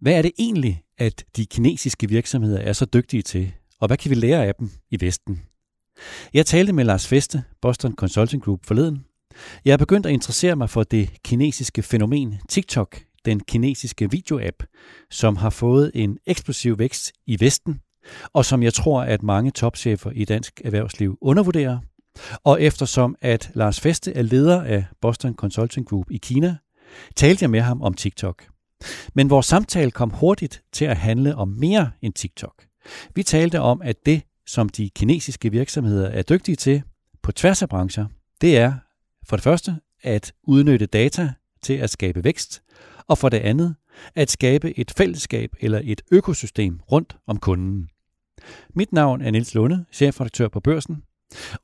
Hvad er det egentlig, at de kinesiske virksomheder er så dygtige til, og hvad kan vi lære af dem i Vesten? Jeg talte med Lars Feste, Boston Consulting Group forleden. Jeg er begyndt at interessere mig for det kinesiske fænomen TikTok, den kinesiske videoapp, som har fået en eksplosiv vækst i Vesten, og som jeg tror, at mange topchefer i dansk erhvervsliv undervurderer. Og eftersom at Lars Feste er leder af Boston Consulting Group i Kina, talte jeg med ham om TikTok. Men vores samtale kom hurtigt til at handle om mere end TikTok. Vi talte om, at det, som de kinesiske virksomheder er dygtige til på tværs af brancher, det er for det første at udnytte data til at skabe vækst, og for det andet at skabe et fællesskab eller et økosystem rundt om kunden. Mit navn er Nils Lunde, chefredaktør på Børsen,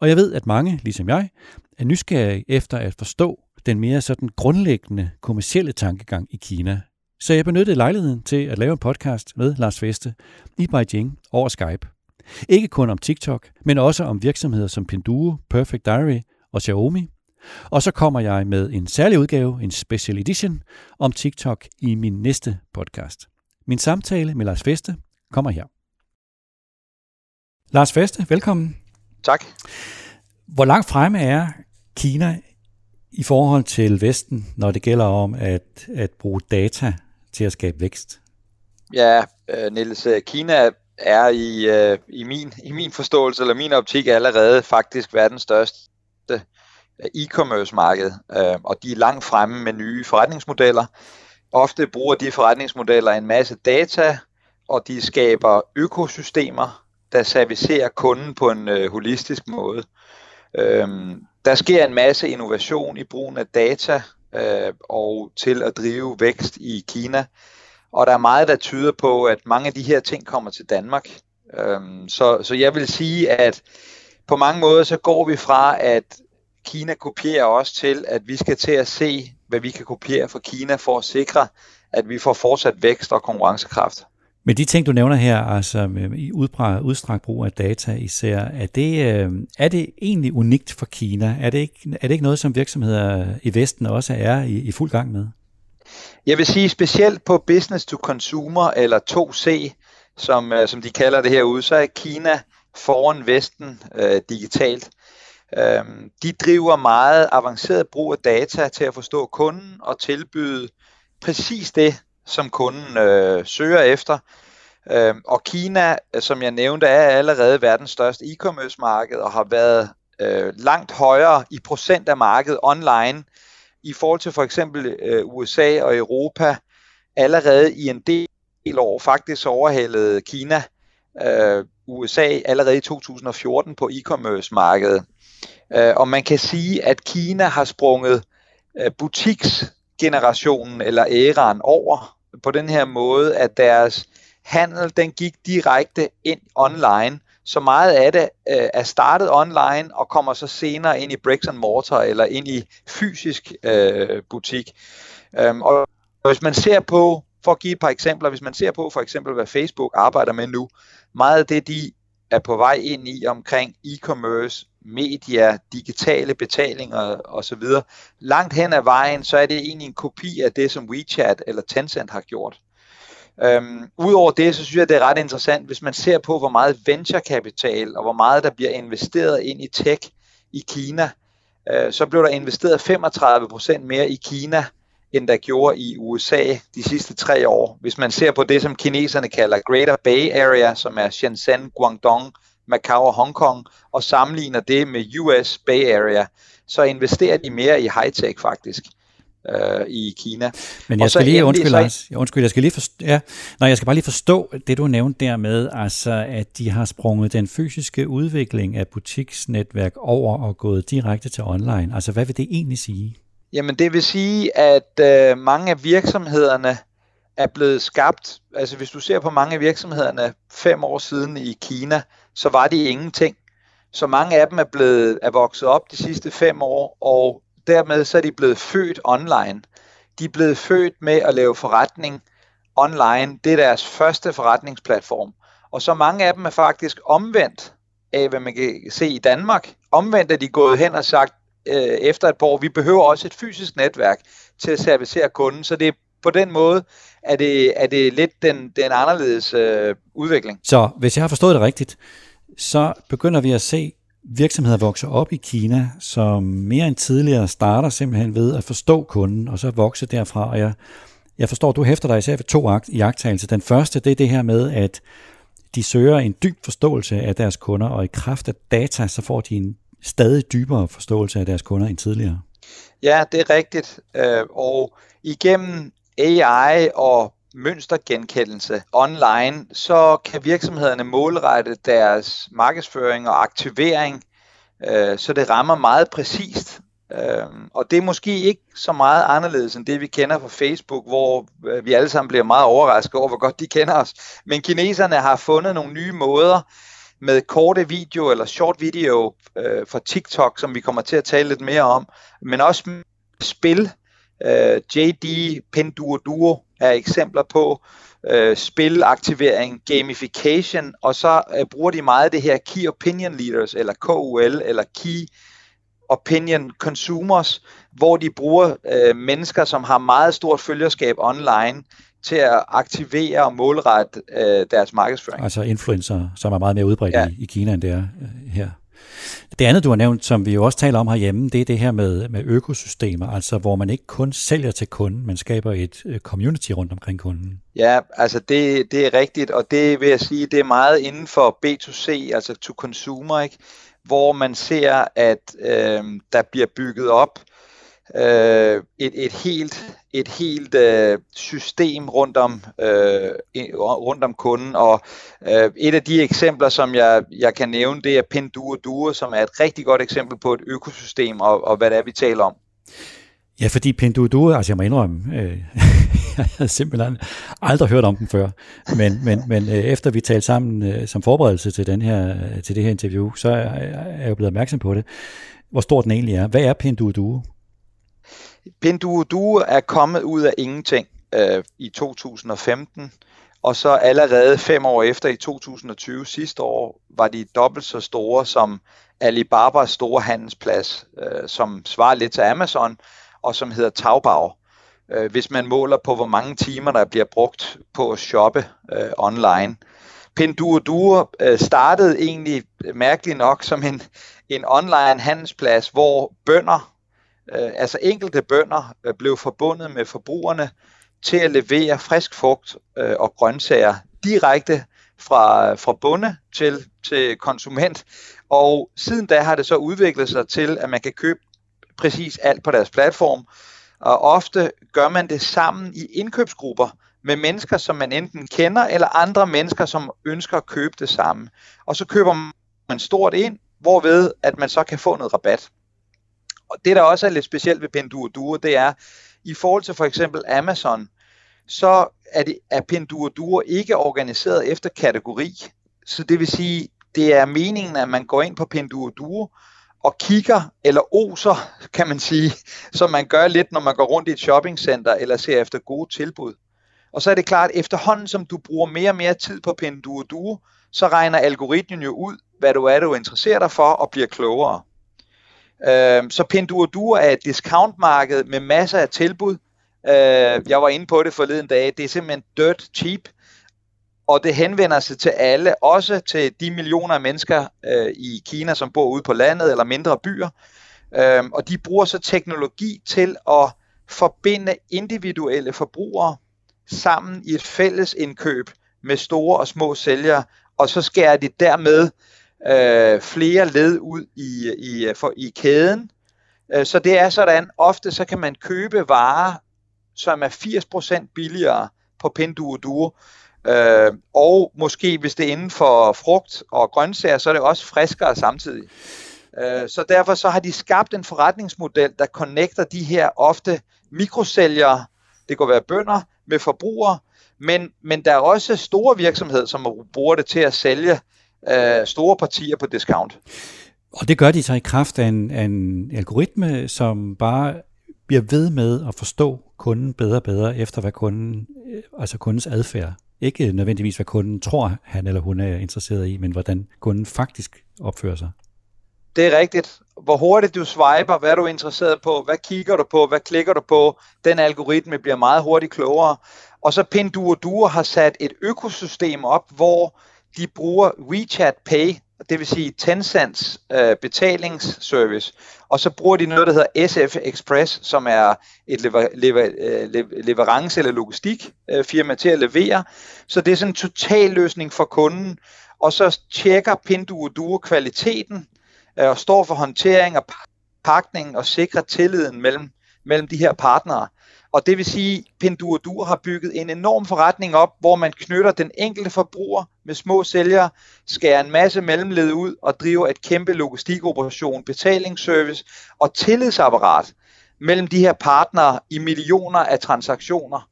og jeg ved, at mange, ligesom jeg, er nysgerrige efter at forstå den mere sådan grundlæggende kommercielle tankegang i Kina. Så jeg benyttede lejligheden til at lave en podcast med Lars Feste i Beijing over Skype. Ikke kun om TikTok, men også om virksomheder som Pinduo, Perfect Diary og Xiaomi. Og så kommer jeg med en særlig udgave, en special edition, om TikTok i min næste podcast. Min samtale med Lars Feste kommer her. Lars Feste, velkommen. Tak. Hvor langt fremme er Kina i forhold til Vesten, når det gælder om at, at bruge data til at skabe vækst? Ja, øh, Niels, øh, Kina er i, øh, i, min, i min forståelse, eller min optik, allerede faktisk verdens største øh, e-commerce marked, og de er langt fremme med nye forretningsmodeller. Ofte bruger de forretningsmodeller en masse data, og de skaber økosystemer, der servicerer kunden på en holistisk måde. Øhm, der sker en masse innovation i brugen af data øh, og til at drive vækst i Kina. Og der er meget, der tyder på, at mange af de her ting kommer til Danmark. Øhm, så, så jeg vil sige, at på mange måder så går vi fra, at Kina kopierer os til, at vi skal til at se, hvad vi kan kopiere fra Kina for at sikre, at vi får fortsat vækst og konkurrencekraft. Men de ting, du nævner her, altså øh, i udstrakt brug af data især, er det, øh, er det egentlig unikt for Kina? Er det, ikke, er det ikke noget, som virksomheder i Vesten også er i, i fuld gang med? Jeg vil sige specielt på business to consumer, eller 2C, som, øh, som de kalder det herude, så er Kina foran Vesten øh, digitalt. Øhm, de driver meget avanceret brug af data til at forstå kunden og tilbyde præcis det, som kunden øh, søger efter. Øh, og Kina, som jeg nævnte, er allerede verdens største e-commerce marked og har været øh, langt højere i procent af markedet online i forhold til for eksempel øh, USA og Europa allerede i en del år faktisk overhalede Kina øh, USA allerede i 2014 på e-commerce markedet. Øh, og man kan sige, at Kina har sprunget øh, butiksgenerationen eller æraen over på den her måde, at deres handel den gik direkte ind online. Så meget af det øh, er startet online og kommer så senere ind i bricks and mortar eller ind i fysisk øh, butik. Øhm, og hvis man ser på, for at give et par eksempler, hvis man ser på for eksempel, hvad Facebook arbejder med nu, meget af det, de er på vej ind i omkring e-commerce, media, digitale betalinger osv. Langt hen ad vejen, så er det egentlig en kopi af det, som WeChat eller Tencent har gjort. Øhm, Udover det, så synes jeg, det er ret interessant, hvis man ser på, hvor meget venturekapital og hvor meget der bliver investeret ind i tech i Kina, øh, så blev der investeret 35% mere i Kina, end der gjorde i USA de sidste tre år. Hvis man ser på det, som kineserne kalder Greater Bay Area, som er Shenzhen, Guangdong, Macau og Hongkong, og sammenligner det med US Bay Area, så investerer de mere i high-tech faktisk øh, i Kina. Men jeg skal lige, undskyld, Lars, jeg, undskyld, jeg skal lige forstå, ja, nej, jeg skal bare lige forstå det, du nævnte der med, altså, at de har sprunget den fysiske udvikling af butiksnetværk over og gået direkte til online. Altså, hvad vil det egentlig sige? Jamen, det vil sige, at øh, mange af virksomhederne er blevet skabt, altså hvis du ser på mange af virksomhederne fem år siden i Kina, så var de ingenting. Så mange af dem er blevet er vokset op de sidste fem år, og dermed så er de blevet født online. De er blevet født med at lave forretning online. Det er deres første forretningsplatform. Og så mange af dem er faktisk omvendt af, hvad man kan se i Danmark. Omvendt er de gået hen og sagt øh, efter et par år, vi behøver også et fysisk netværk til at servicere kunden, så det er på den måde er det, er det lidt den, den anderledes øh, udvikling. Så hvis jeg har forstået det rigtigt, så begynder vi at se virksomheder vokse op i Kina, som mere end tidligere starter simpelthen ved at forstå kunden, og så vokse derfra. Og jeg, jeg forstår, du hæfter dig især ved to jagttagelser. Den første, det er det her med, at de søger en dyb forståelse af deres kunder, og i kraft af data, så får de en stadig dybere forståelse af deres kunder end tidligere. Ja, det er rigtigt. Øh, og igennem AI og mønstergenkendelse online, så kan virksomhederne målrette deres markedsføring og aktivering, øh, så det rammer meget præcist. Øh, og det er måske ikke så meget anderledes end det, vi kender fra Facebook, hvor øh, vi alle sammen bliver meget overrasket over, hvor godt de kender os. Men kineserne har fundet nogle nye måder med korte video eller short video øh, fra TikTok, som vi kommer til at tale lidt mere om, men også spil. Øh, JD Pinduoduo er eksempler på øh, spilaktivering, gamification, og så øh, bruger de meget det her Key Opinion Leaders, eller KOL, eller Key Opinion Consumers, hvor de bruger øh, mennesker, som har meget stort følgerskab online, til at aktivere og målrette øh, deres markedsføring. Altså influencer, som er meget mere udbredt ja. i, i Kina, end det er øh, her. Det andet, du har nævnt, som vi jo også taler om herhjemme, det er det her med, med økosystemer, altså hvor man ikke kun sælger til kunden, men skaber et øh, community rundt omkring kunden. Ja, altså det, det er rigtigt, og det vil jeg sige, det er meget inden for B2C, altså to consumer, ikke? hvor man ser, at øh, der bliver bygget op øh, Øh, et, et helt, et helt øh, system rundt om, øh, rundt om kunden. Og øh, et af de eksempler, som jeg, jeg kan nævne, det er Pinduoduo, som er et rigtig godt eksempel på et økosystem og, og hvad det er, vi taler om. Ja, fordi Pinduoduo, altså jeg må indrømme, øh, jeg havde simpelthen aldrig hørt om den før, men, men, men øh, efter vi talte sammen øh, som forberedelse til, den her, til det her interview, så er, er jeg jo blevet opmærksom på det, hvor stor den egentlig er. Hvad er Pinduoduo? Pinduoduo er kommet ud af ingenting øh, i 2015, og så allerede fem år efter i 2020 sidste år, var de dobbelt så store som Alibabas store handelsplads, øh, som svarer lidt til Amazon, og som hedder Taobao. Øh, hvis man måler på, hvor mange timer, der bliver brugt på at shoppe øh, online. Pinduoduo øh, startede egentlig mærkeligt nok som en, en online handelsplads, hvor bønder øh, altså enkelte bønder øh, blev forbundet med forbrugerne til at levere frisk frugt øh, og grøntsager direkte fra, fra bonde til, til konsument. Og siden da har det så udviklet sig til, at man kan købe præcis alt på deres platform. Og ofte gør man det sammen i indkøbsgrupper med mennesker, som man enten kender, eller andre mennesker, som ønsker at købe det samme. Og så køber man stort ind, hvorved at man så kan få noget rabat. Og det, der også er lidt specielt ved Pinduoduo, det er, i forhold til for eksempel Amazon, så er, det, er Pinduoduo ikke organiseret efter kategori. Så det vil sige, det er meningen, at man går ind på Pinduoduo og kigger eller oser, kan man sige, som man gør lidt, når man går rundt i et shoppingcenter eller ser efter gode tilbud. Og så er det klart, at efterhånden som du bruger mere og mere tid på Pinduoduo, så regner algoritmen jo ud, hvad du er, du interesserer dig for, og bliver klogere. Øh, så Pinduoduo er et discountmarked med masser af tilbud. Øh, jeg var inde på det forleden dag. Det er simpelthen dirt cheap. Og det henvender sig til alle, også til de millioner af mennesker øh, i Kina, som bor ude på landet eller mindre byer. Øh, og de bruger så teknologi til at forbinde individuelle forbrugere sammen i et fælles indkøb med store og små sælgere, og så skærer de dermed øh, flere led ud i, i, for, i kæden. Øh, så det er sådan, ofte så kan man købe varer, som er 80% billigere på Pinduoduo, øh, og måske hvis det er inden for frugt og grøntsager, så er det også friskere samtidig. Øh, så derfor så har de skabt en forretningsmodel, der connecter de her ofte mikrosælgere, det kan være bønder, med forbrugere, men, men der er også store virksomheder, som bruger det til at sælge øh, store partier på discount. Og det gør de så i kraft af en, af en algoritme, som bare bliver ved med at forstå kunden bedre og bedre efter, hvad kunden, øh, altså kundens adfærd. Ikke nødvendigvis, hvad kunden tror, han eller hun er interesseret i, men hvordan kunden faktisk opfører sig. Det er rigtigt, hvor hurtigt du swiper, hvad er du interesseret på, hvad kigger du på, hvad klikker du på. Den algoritme bliver meget hurtigt klogere. Og så Pinduoduo har sat et økosystem op, hvor de bruger WeChat Pay, det vil sige Tencents øh, betalingsservice, og så bruger de noget, der hedder SF Express, som er et lever, lever, øh, leverance- eller logistikfirma øh, til at levere. Så det er sådan en total løsning for kunden, og så tjekker Pinduoduo kvaliteten øh, og står for håndtering og pakning og sikrer tilliden mellem, mellem de her partnere. Og det vil sige, at Pinduoduo har bygget en enorm forretning op, hvor man knytter den enkelte forbruger med små sælgere, skærer en masse mellemled ud og driver et kæmpe logistikoperation, betalingsservice og tillidsapparat mellem de her partnere i millioner af transaktioner.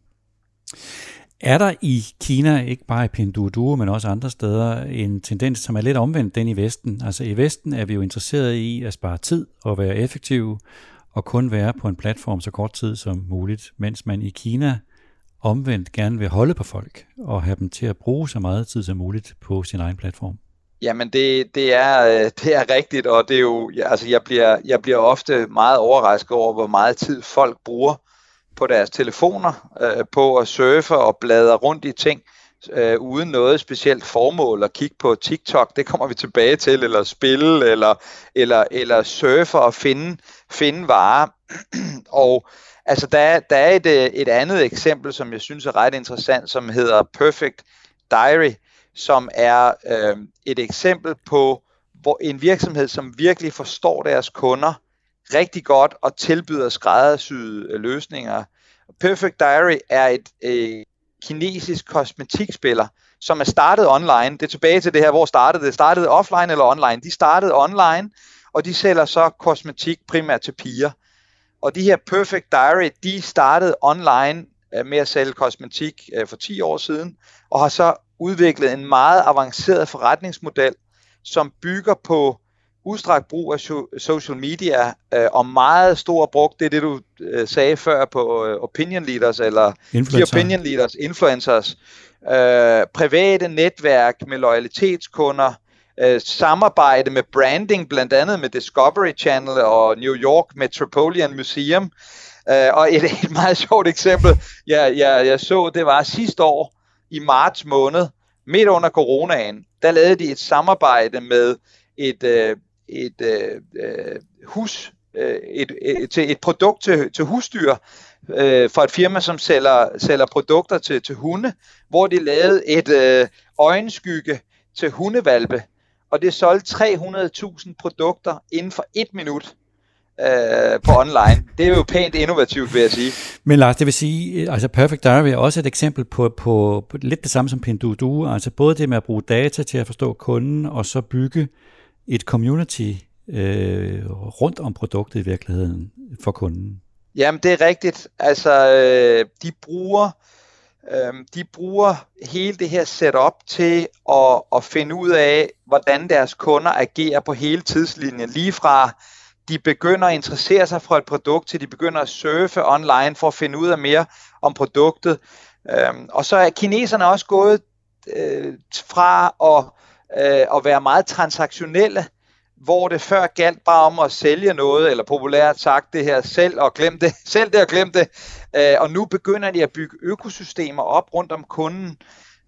Er der i Kina, ikke bare i Pinduoduo, men også andre steder, en tendens, som er lidt omvendt den i Vesten? Altså i Vesten er vi jo interesseret i at spare tid og være effektive, og kun være på en platform så kort tid som muligt, mens man i Kina omvendt gerne vil holde på folk og have dem til at bruge så meget tid som muligt på sin egen platform. Jamen det, det, er, øh, det er rigtigt, og det er jo, altså jeg bliver, jeg bliver ofte meget overrasket over, hvor meget tid folk bruger på deres telefoner, øh, på at surfe og bladre rundt i ting, øh, Øh, uden noget specielt formål at kigge på TikTok, det kommer vi tilbage til, eller spille, eller, eller, eller surfe og finde, finde varer. og altså, der, der er et, øh, et andet eksempel, som jeg synes er ret interessant, som hedder Perfect Diary, som er øh, et eksempel på hvor en virksomhed, som virkelig forstår deres kunder rigtig godt og tilbyder skræddersyede øh, løsninger. Perfect Diary er et, øh, kinesisk kosmetikspiller, som er startet online. Det er tilbage til det her, hvor startede det? Startede offline eller online? De startede online, og de sælger så kosmetik primært til piger. Og de her Perfect Diary, de startede online øh, med at sælge kosmetik øh, for 10 år siden, og har så udviklet en meget avanceret forretningsmodel, som bygger på udstrakt brug af social media øh, og meget stor brug, det er det du øh, sagde før på øh, opinion leaders eller de opinion leaders, influencers, øh, private netværk med loyalitetskunder, øh, samarbejde med branding, blandt andet med Discovery Channel og New York Metropolitan Museum. Øh, og et, et meget sjovt eksempel, jeg, jeg, jeg så, det var sidste år i marts måned, midt under coronaen, der lavede de et samarbejde med et, øh, et øh, øh hus, øh, et, et, til et produkt til, til husdyr øh, for et firma, som sælger, sælger produkter til, til hunde, hvor de lavede et øh, øjenskygge til hundevalpe, og det solgte 300.000 produkter inden for et minut øh, på online. Det er jo pænt innovativt, vil jeg sige. Men Lars, det vil sige, altså Perfect Diary er også et eksempel på, på, på lidt det samme som Pinduoduo, altså både det med at bruge data til at forstå kunden, og så bygge et community øh, rundt om produktet i virkeligheden for kunden. Jamen, det er rigtigt. Altså, øh, de bruger øh, de bruger hele det her setup til at, at finde ud af, hvordan deres kunder agerer på hele tidslinjen. Lige fra de begynder at interessere sig for et produkt, til de begynder at surfe online for at finde ud af mere om produktet. Øhm, og så er kineserne også gået øh, fra at, øh, og være meget transaktionelle hvor det før galt bare om at sælge noget, eller populært sagt det her, selv og glem det, selv det og glem det. Øh, og nu begynder de at bygge økosystemer op rundt om kunden,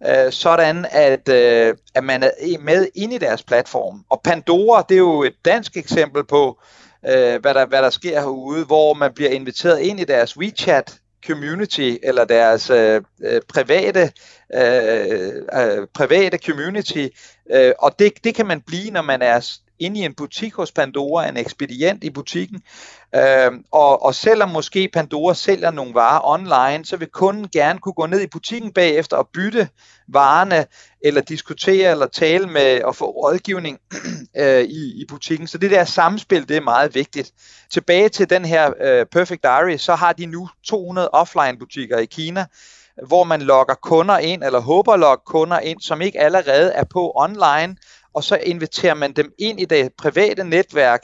øh, sådan at, øh, at man er med ind i deres platform. Og Pandora, det er jo et dansk eksempel på, øh, hvad, der, hvad der sker herude, hvor man bliver inviteret ind i deres WeChat community eller deres øh, øh, private øh, øh, private community. Øh, og det, det kan man blive når man er inde i en butik hos Pandora, en ekspedient i butikken, øh, og, og selvom måske Pandora sælger nogle varer online, så vil kunden gerne kunne gå ned i butikken bagefter og bytte varerne, eller diskutere eller tale med og få rådgivning øh, i, i butikken. Så det der samspil, det er meget vigtigt. Tilbage til den her øh, Perfect Diary, så har de nu 200 offline butikker i Kina, hvor man logger kunder ind, eller håber at logge kunder ind, som ikke allerede er på online, og så inviterer man dem ind i det private netværk,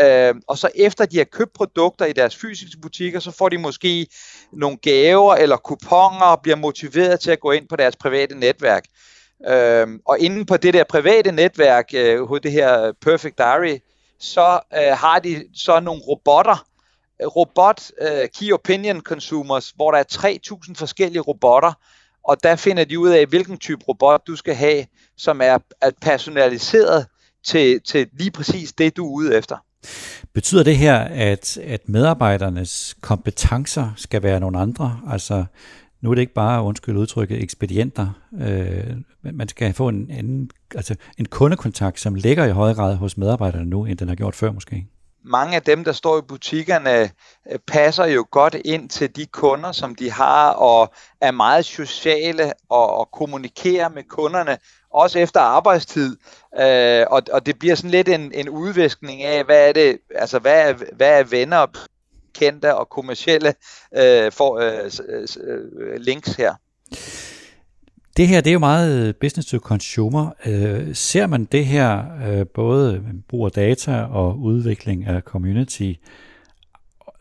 øh, og så efter de har købt produkter i deres fysiske butikker, så får de måske nogle gaver eller kuponer og bliver motiveret til at gå ind på deres private netværk. Øh, og inden på det der private netværk, øh, hos det her Perfect Diary så øh, har de så nogle robotter, robot øh, key opinion consumers, hvor der er 3.000 forskellige robotter, og der finder de ud af, hvilken type robot du skal have, som er, er personaliseret til, til lige præcis det, du er ude efter. Betyder det her, at, at medarbejdernes kompetencer skal være nogle andre? Altså, nu er det ikke bare, undskyld udtrykket, ekspedienter. Øh, man skal få en, anden, altså en kundekontakt, som ligger i højere grad hos medarbejderne nu, end den har gjort før måske mange af dem, der står i butikkerne, øh, passer jo godt ind til de kunder, som de har, og er meget sociale og, og kommunikerer med kunderne, også efter arbejdstid. Øh, og, og det bliver sådan lidt en, en udviskning af, hvad er det, altså hvad er, hvad er venner, kendte og kommercielle øh, for, øh, øh, links her. Det her det er jo meget business to consumer. Øh, ser man det her øh, både brug af data og udvikling af community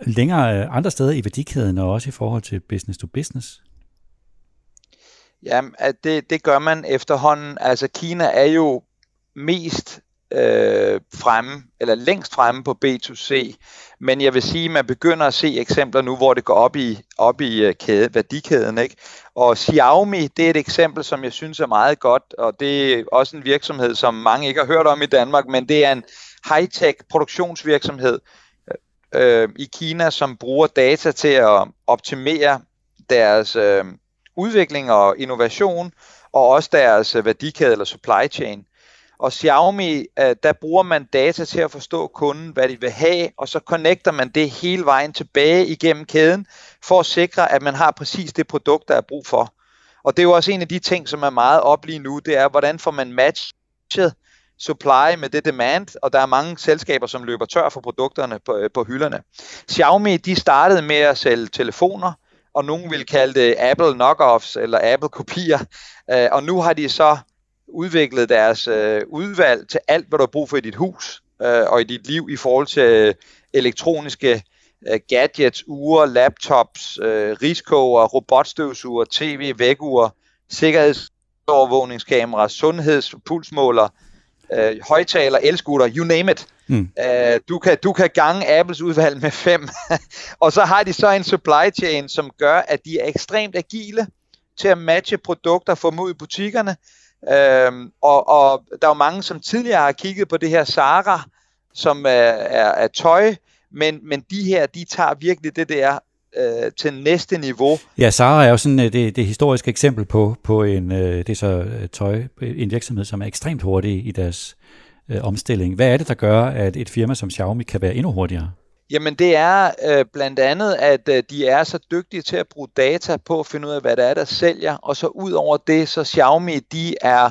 længere andre steder i værdikæden og også i forhold til business to business? Ja, det, det gør man efterhånden. Altså Kina er jo mest øh, fremme, eller længst fremme på B2C, men jeg vil sige, at man begynder at se eksempler nu, hvor det går op i, op i øh, kæde, værdikæden. Ikke? Og Xiaomi, det er et eksempel, som jeg synes er meget godt, og det er også en virksomhed, som mange ikke har hørt om i Danmark, men det er en high-tech produktionsvirksomhed øh, øh i Kina, som bruger data til at optimere deres øh, udvikling og innovation, og også deres øh, værdikæde eller supply chain. Og Xiaomi, øh, der bruger man data til at forstå kunden, hvad de vil have, og så connecter man det hele vejen tilbage igennem kæden, for at sikre, at man har præcis det produkt, der er brug for. Og det er jo også en af de ting, som er meget op lige nu, det er, hvordan får man matchet supply med det demand, og der er mange selskaber, som løber tør for produkterne på, øh, på hylderne. Xiaomi, de startede med at sælge telefoner, og nogen vil kalde det Apple knockoffs eller Apple kopier, øh, og nu har de så udviklet deres øh, udvalg til alt, hvad du har brug for i dit hus øh, og i dit liv i forhold til øh, elektroniske øh, gadgets, ure, laptops, øh, riskoger, robotstøvsuger, tv, vægure, sikkerhedsovervågningskamera, sundheds- pulsmåler, øh, højtaler, elskutter, you name it. Mm. Uh, du, kan, du kan gange Apples udvalg med fem. og så har de så en supply chain, som gør, at de er ekstremt agile til at matche produkter, få dem ud i butikkerne, Øhm, og, og der er jo mange, som tidligere har kigget på det her Sara, som er, er, er tøj, men, men de her, de tager virkelig det der øh, til næste niveau. Ja, Sara er jo sådan øh, det, det historiske eksempel på, på en, øh, det er så øh, tøj, en virksomhed, som er ekstremt hurtig i deres øh, omstilling. Hvad er det, der gør, at et firma som Xiaomi kan være endnu hurtigere? Jamen det er øh, blandt andet, at øh, de er så dygtige til at bruge data på at finde ud af, hvad der er, der sælger. Og så ud over det, så Xiaomi, de er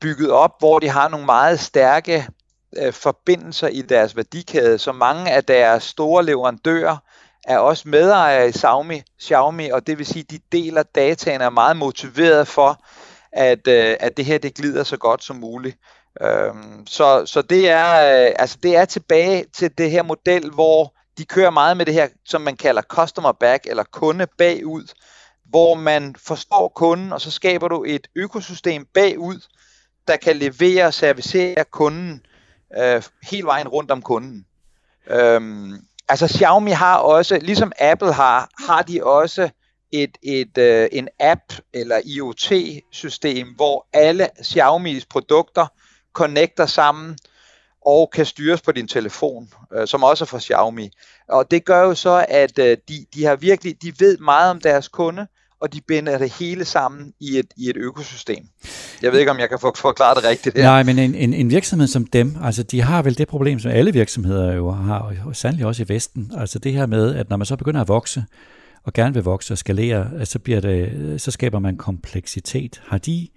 bygget op, hvor de har nogle meget stærke øh, forbindelser i deres værdikæde. Så mange af deres store leverandører er også medejere i Xiaomi, Xiaomi og det vil sige, at de deler dataen og er meget motiveret for, at, øh, at det her det glider så godt som muligt. Øhm, så, så det er øh, altså det er tilbage til det her model, hvor de kører meget med det her, som man kalder customer back eller kunde bagud, hvor man forstår kunden, og så skaber du et økosystem bagud, der kan levere og servicere kunden øh, hele vejen rundt om kunden. Øhm, altså Xiaomi har også, ligesom Apple har, har de også et, et, øh, en app eller IoT-system, hvor alle Xiaomi's produkter connecter sammen og kan styres på din telefon, øh, som også er fra Xiaomi. Og det gør jo så, at øh, de, de har virkelig, de ved meget om deres kunde, og de binder det hele sammen i et, i et økosystem. Jeg ved ikke, om jeg kan få forklare det rigtigt her. Nej, men en, en, en virksomhed som dem, altså de har vel det problem, som alle virksomheder jo har, og sandelig også i Vesten, altså det her med, at når man så begynder at vokse, og gerne vil vokse og skalere, så, bliver det, så skaber man kompleksitet. Har de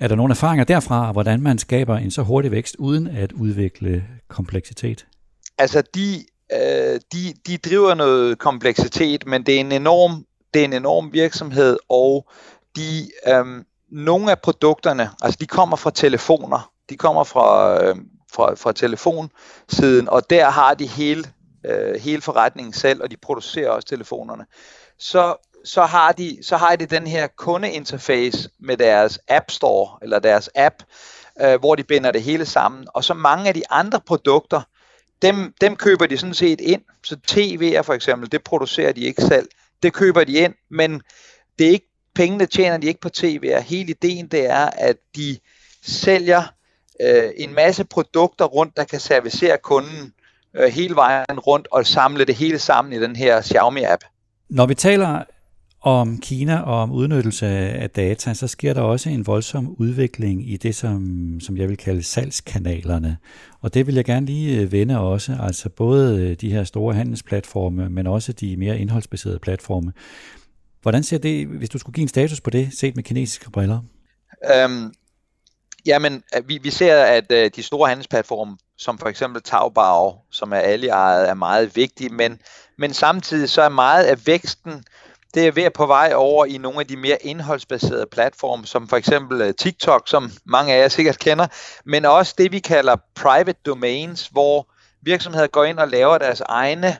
er der nogle erfaringer derfra, hvordan man skaber en så hurtig vækst uden at udvikle kompleksitet? Altså, de, øh, de, de driver noget kompleksitet, men det er en enorm, det er en enorm virksomhed, og de, øh, nogle af produkterne, altså de kommer fra telefoner, de kommer fra, øh, fra, fra telefonsiden, og der har de hele, øh, hele forretningen selv, og de producerer også telefonerne. Så så har de så har de den her kundeinterface med deres App Store eller deres app, øh, hvor de binder det hele sammen. Og så mange af de andre produkter, dem, dem køber de sådan set ind. Så TV'er for eksempel, det producerer de ikke selv. Det køber de ind, men det er ikke pengene tjener de ikke på TV'er. Hele ideen det er, at de sælger øh, en masse produkter rundt, der kan servicere kunden øh, hele vejen rundt og samle det hele sammen i den her Xiaomi-app. Når vi taler om Kina og om udnyttelse af data, så sker der også en voldsom udvikling i det, som, som jeg vil kalde salgskanalerne. Og det vil jeg gerne lige øh, vende også, altså både øh, de her store handelsplatforme, men også de mere indholdsbaserede platforme. Hvordan ser det, hvis du skulle give en status på det, set med kinesiske briller? Øhm, jamen, øh, vi, vi ser, at øh, de store handelsplatforme, som for eksempel Taobao, som er alle ejet, er meget vigtige, men, men samtidig så er meget af væksten det er ved at på vej over i nogle af de mere indholdsbaserede platforme, som for eksempel øh, TikTok, som mange af jer sikkert kender, men også det, vi kalder private domains, hvor virksomheder går ind og laver deres egne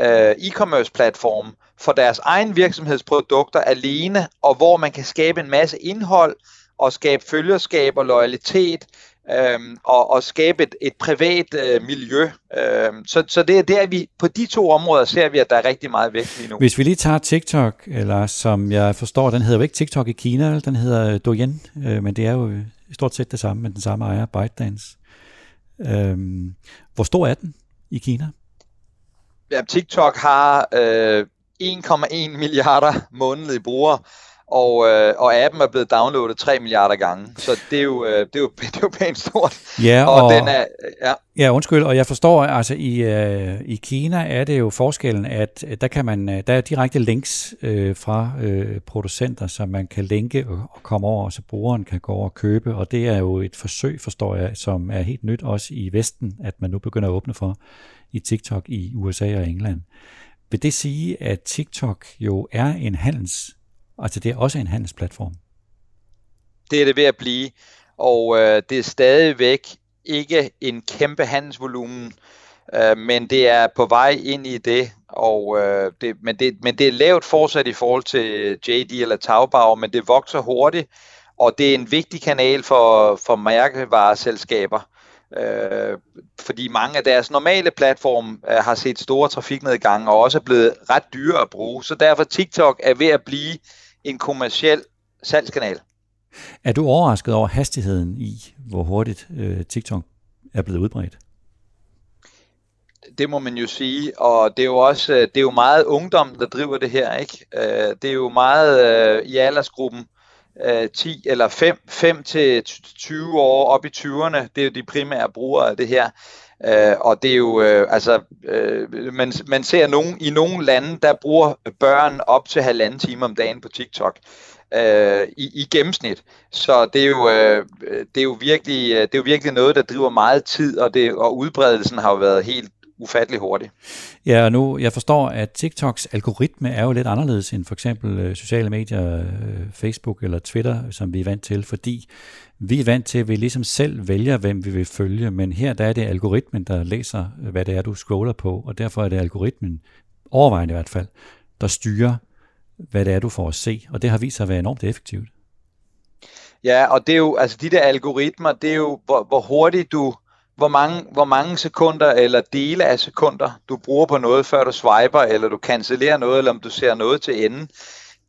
øh, e-commerce platform for deres egen virksomhedsprodukter alene, og hvor man kan skabe en masse indhold og skabe følgerskab og loyalitet øhm, og, og skabe et, et privat øh, miljø. Øhm, så, så det er der, vi på de to områder ser vi, at der er rigtig meget vægt lige nu. Hvis vi lige tager TikTok, eller som jeg forstår, den hedder jo ikke TikTok i Kina, den hedder Douyin, øh, men det er jo stort set det samme med den samme ejer, ByteDance. Øhm, hvor stor er den i Kina? Ja, TikTok har øh, 1,1 milliarder månedlige brugere, og, øh, og appen er blevet downloadet 3 milliarder gange, så det er jo, øh, det er jo, det er jo pænt stort. Ja, og, og den er, ja. ja, undskyld, og jeg forstår, altså i, øh, i Kina er det jo forskellen, at der kan man, øh, der er direkte links øh, fra øh, producenter, som man kan linke og, og komme over, så brugeren kan gå over og købe, og det er jo et forsøg, forstår jeg, som er helt nyt også i Vesten, at man nu begynder at åbne for i TikTok i USA og England. Vil det sige, at TikTok jo er en handels Altså det er også en handelsplatform. Det er det ved at blive, og øh, det er stadigvæk ikke en kæmpe handelsvolumen, øh, men det er på vej ind i det, og, øh, det, men, det, men det er lavt fortsat i forhold til JD eller Taobao, men det vokser hurtigt, og det er en vigtig kanal for, for mærkevareselskaber, øh, fordi mange af deres normale platforme øh, har set store trafiknedgange og også er blevet ret dyre at bruge, så derfor TikTok er ved at blive en kommersiel salgskanal. Er du overrasket over hastigheden i, hvor hurtigt øh, TikTok er blevet udbredt? Det må man jo sige, og det er jo også øh, det er jo meget ungdom, der driver det her. ikke. Øh, det er jo meget øh, i aldersgruppen 10 eller 5, 5 til 20 år op i 20'erne. Det er jo de primære brugere af det her. Øh, og det er jo, øh, altså, øh, man, man ser nogen, i nogle lande, der bruger børn op til halvanden time om dagen på TikTok. Uh, i, i gennemsnit. Så det er jo, øh, det er jo virkelig, øh, det er jo virkelig noget, der driver meget tid, og, det, og udbredelsen har jo været helt ufattelig hurtigt. Ja, og nu, jeg forstår, at TikToks algoritme er jo lidt anderledes end for eksempel øh, sociale medier, øh, Facebook eller Twitter, som vi er vant til, fordi vi er vant til, at vi ligesom selv vælger, hvem vi vil følge, men her der er det algoritmen, der læser, hvad det er, du scroller på, og derfor er det algoritmen, overvejende i hvert fald, der styrer, hvad det er, du får at se, og det har vist sig at være enormt effektivt. Ja, og det er jo, altså de der algoritmer, det er jo, hvor, hvor hurtigt du, hvor mange, hvor mange sekunder eller dele af sekunder, du bruger på noget, før du swiper, eller du cancellerer noget, eller om du ser noget til enden.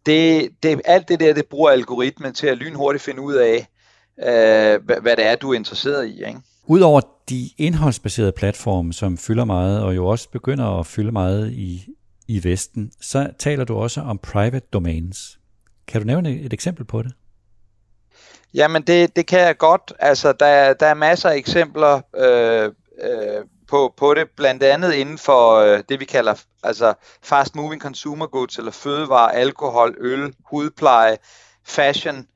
Det, det, alt det der, det bruger algoritmen til at lynhurtigt finde ud af, øh, hvad, hvad det er, du er interesseret i. Ikke? Udover de indholdsbaserede platforme, som fylder meget, og jo også begynder at fylde meget i, i Vesten, så taler du også om private domains. Kan du nævne et eksempel på det? Jamen det, det kan jeg godt. Altså der, der er masser af eksempler øh, øh, på, på det, blandt andet inden for øh, det vi kalder altså fast moving consumer goods, eller fødevare, alkohol, øl, hudpleje, fashion,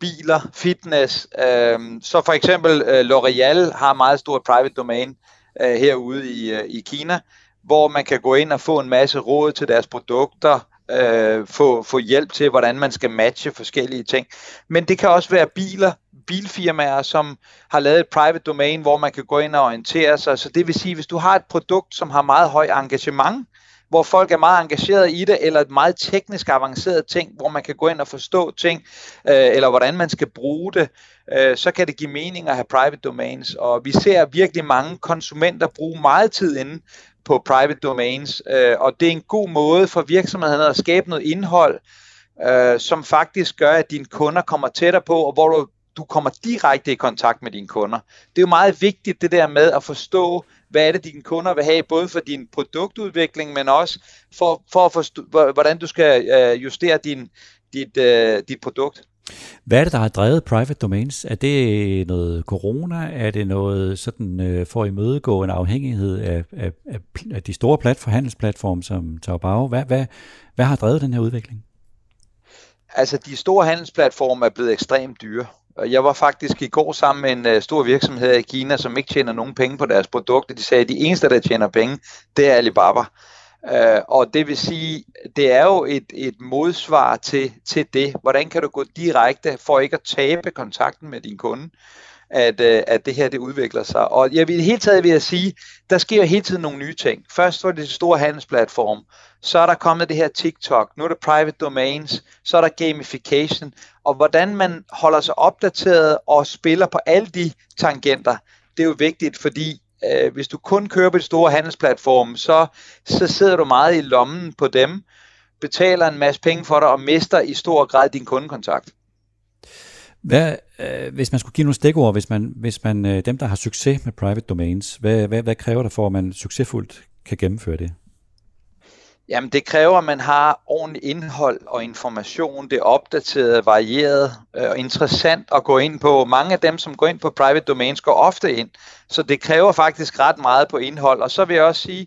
biler, fitness. Øh, så for eksempel øh, L'Oreal har meget stort private domain øh, herude i, øh, i Kina, hvor man kan gå ind og få en masse råd til deres produkter, øh, få, få hjælp til, hvordan man skal matche forskellige ting. Men det kan også være biler, bilfirmaer, som har lavet et private domain, hvor man kan gå ind og orientere sig. Så det vil sige, hvis du har et produkt, som har meget høj engagement hvor folk er meget engagerede i det, eller et meget teknisk avanceret ting, hvor man kan gå ind og forstå ting, øh, eller hvordan man skal bruge det, øh, så kan det give mening at have private domains. Og vi ser virkelig mange konsumenter bruge meget tid inde på private domains, øh, og det er en god måde for virksomhederne at skabe noget indhold, øh, som faktisk gør, at dine kunder kommer tættere på, og hvor du, du kommer direkte i kontakt med dine kunder. Det er jo meget vigtigt det der med at forstå, hvad er det, dine kunder vil have, både for din produktudvikling, men også for, for at forstå, hvordan du skal øh, justere din, dit, øh, dit produkt. Hvad er det, der har drevet private domains? Er det noget corona? Er det noget sådan øh, for at imødegå en afhængighed af, af, af, af de store handelsplatforme som Taobao? Hvad, hvad, hvad har drevet den her udvikling? Altså, de store handelsplatforme er blevet ekstremt dyre. Jeg var faktisk i går sammen med en uh, stor virksomhed i Kina, som ikke tjener nogen penge på deres produkter. De sagde, at de eneste, der tjener penge, det er Alibaba. Øh, og det vil sige, det er jo et, et modsvar til, til det. Hvordan kan du gå direkte for ikke at tabe kontakten med din kunde? at, øh, at det her det udvikler sig. Og jeg vil helt taget vil jeg sige, der sker hele tiden nogle nye ting. Først var det de store handelsplatform, så er der kommet det her TikTok, nu er det private domains, så er der gamification, og hvordan man holder sig opdateret og spiller på alle de tangenter, det er jo vigtigt, fordi øh, hvis du kun kører på de store handelsplatforme, så, så sidder du meget i lommen på dem, betaler en masse penge for dig og mister i stor grad din kundekontakt. Hvad, øh, hvis man skulle give nogle stikord, hvis man, hvis man øh, dem, der har succes med private domains, hvad, hvad, hvad kræver der for, at man succesfuldt kan gennemføre det? Jamen det kræver, at man har ordentligt indhold og information. Det er opdateret, varieret og interessant at gå ind på. Mange af dem, som går ind på private domains, går ofte ind. Så det kræver faktisk ret meget på indhold. Og så vil jeg også sige,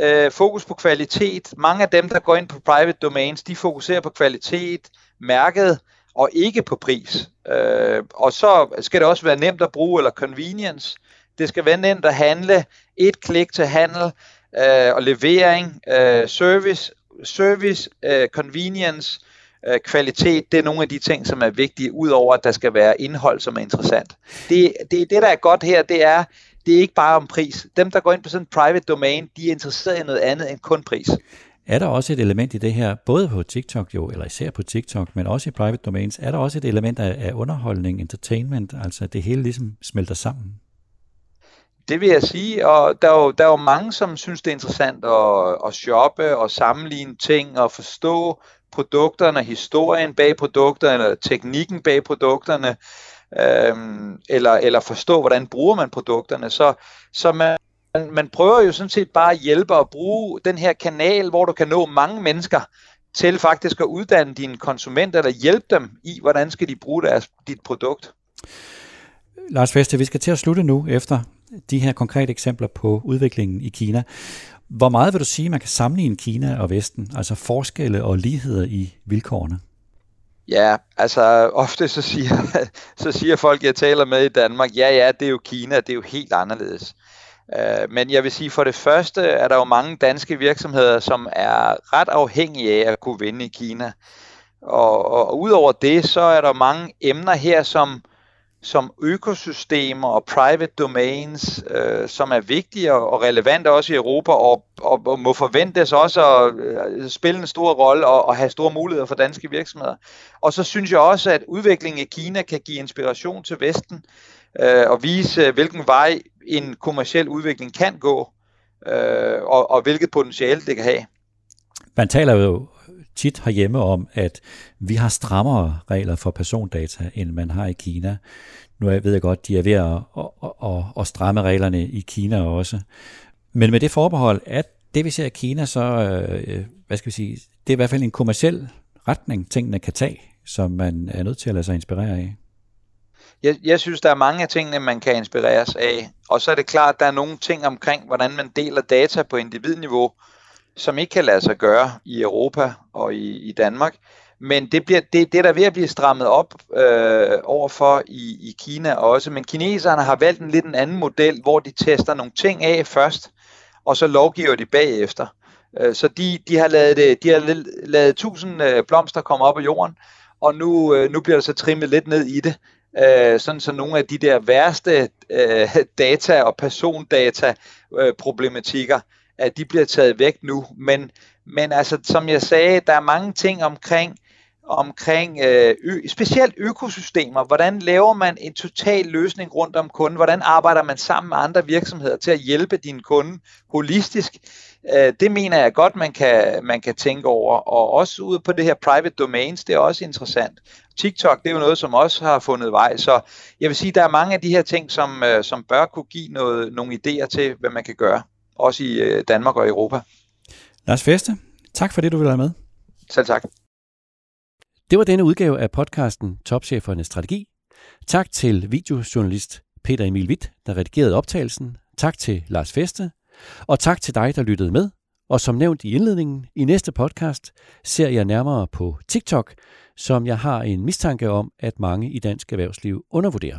øh, fokus på kvalitet. Mange af dem, der går ind på private domains, de fokuserer på kvalitet, mærket og ikke på pris. Øh, og så skal det også være nemt at bruge, eller convenience. Det skal være nemt at handle, et klik til handel, øh, og levering, øh, service, service øh, convenience, øh, kvalitet, det er nogle af de ting, som er vigtige, udover at der skal være indhold, som er interessant. Det, det, det der er godt her, det er, det er ikke bare om pris. Dem, der går ind på sådan en private domain, de er interesseret i noget andet end kun pris. Er der også et element i det her, både på TikTok jo, eller især på TikTok, men også i private domains, er der også et element af, af underholdning, entertainment, altså det hele ligesom smelter sammen? Det vil jeg sige, og der er jo, der er jo mange, som synes, det er interessant at, at shoppe og sammenligne ting og forstå produkterne, historien bag produkterne, eller teknikken bag produkterne, øhm, eller, eller forstå, hvordan bruger man produkterne. Så, så man, man prøver jo sådan set bare at hjælpe og bruge den her kanal, hvor du kan nå mange mennesker, til faktisk at uddanne dine konsumenter, eller hjælpe dem i, hvordan skal de bruge deres, dit produkt. Lars Feste, vi skal til at slutte nu efter de her konkrete eksempler på udviklingen i Kina. Hvor meget vil du sige, man kan sammenligne Kina og Vesten, altså forskelle og ligheder i vilkårene? Ja, altså ofte så siger, så siger folk, jeg taler med i Danmark, ja ja, det er jo Kina, det er jo helt anderledes. Øh, men jeg vil sige, for det første er der jo mange danske virksomheder, som er ret afhængige af at kunne vinde i Kina. Og, og, og udover det, så er der mange emner her, som som økosystemer og private domains, øh, som er vigtige og relevante også i Europa, og, og, og må forventes også at øh, spille en stor rolle og, og have store muligheder for danske virksomheder. Og så synes jeg også, at udviklingen i Kina kan give inspiration til Vesten øh, og vise, hvilken vej en kommersiel udvikling kan gå, øh, og, og hvilket potentiale det kan have. Man taler jo tit herhjemme om, at vi har strammere regler for persondata, end man har i Kina. Nu ved jeg godt, de er ved at, at, at, at stramme reglerne i Kina også. Men med det forbehold, at det vi ser i Kina, så øh, hvad skal vi sige, det er i hvert fald en kommersiel retning, tingene kan tage, som man er nødt til at lade sig inspirere af. Jeg, jeg synes, der er mange af tingene, man kan inspireres af. Og så er det klart, at der er nogle ting omkring, hvordan man deler data på individniveau, som ikke kan lade sig gøre i Europa og i, i Danmark. Men det, bliver, det, det er der ved at blive strammet op øh, overfor i, i Kina også. Men kineserne har valgt en lidt en anden model, hvor de tester nogle ting af først, og så lovgiver de bagefter. Øh, så de, de har lavet, det, de har lavet tusind øh, blomster komme op af jorden, og nu, øh, nu bliver der så trimmet lidt ned i det, øh, sådan så nogle af de der værste øh, data- og persondata-problematikker øh, at de bliver taget væk nu. Men, men altså, som jeg sagde, der er mange ting omkring omkring øh, ø, specielt økosystemer. Hvordan laver man en total løsning rundt om kunden? Hvordan arbejder man sammen med andre virksomheder til at hjælpe din kunde holistisk? Øh, det mener jeg godt, man kan, man kan tænke over. Og også ude på det her private domains, det er også interessant. TikTok, det er jo noget, som også har fundet vej. Så jeg vil sige, der er mange af de her ting, som, øh, som bør kunne give noget, nogle idéer til, hvad man kan gøre. Også i øh, Danmark og Europa. Lars Feste, tak for det, du vil være med. Selv tak. Det var denne udgave af podcasten Topchefernes Strategi. Tak til videojournalist Peter Emil Witt, der redigerede optagelsen. Tak til Lars Feste. Og tak til dig, der lyttede med. Og som nævnt i indledningen, i næste podcast ser jeg nærmere på TikTok, som jeg har en mistanke om, at mange i dansk erhvervsliv undervurderer.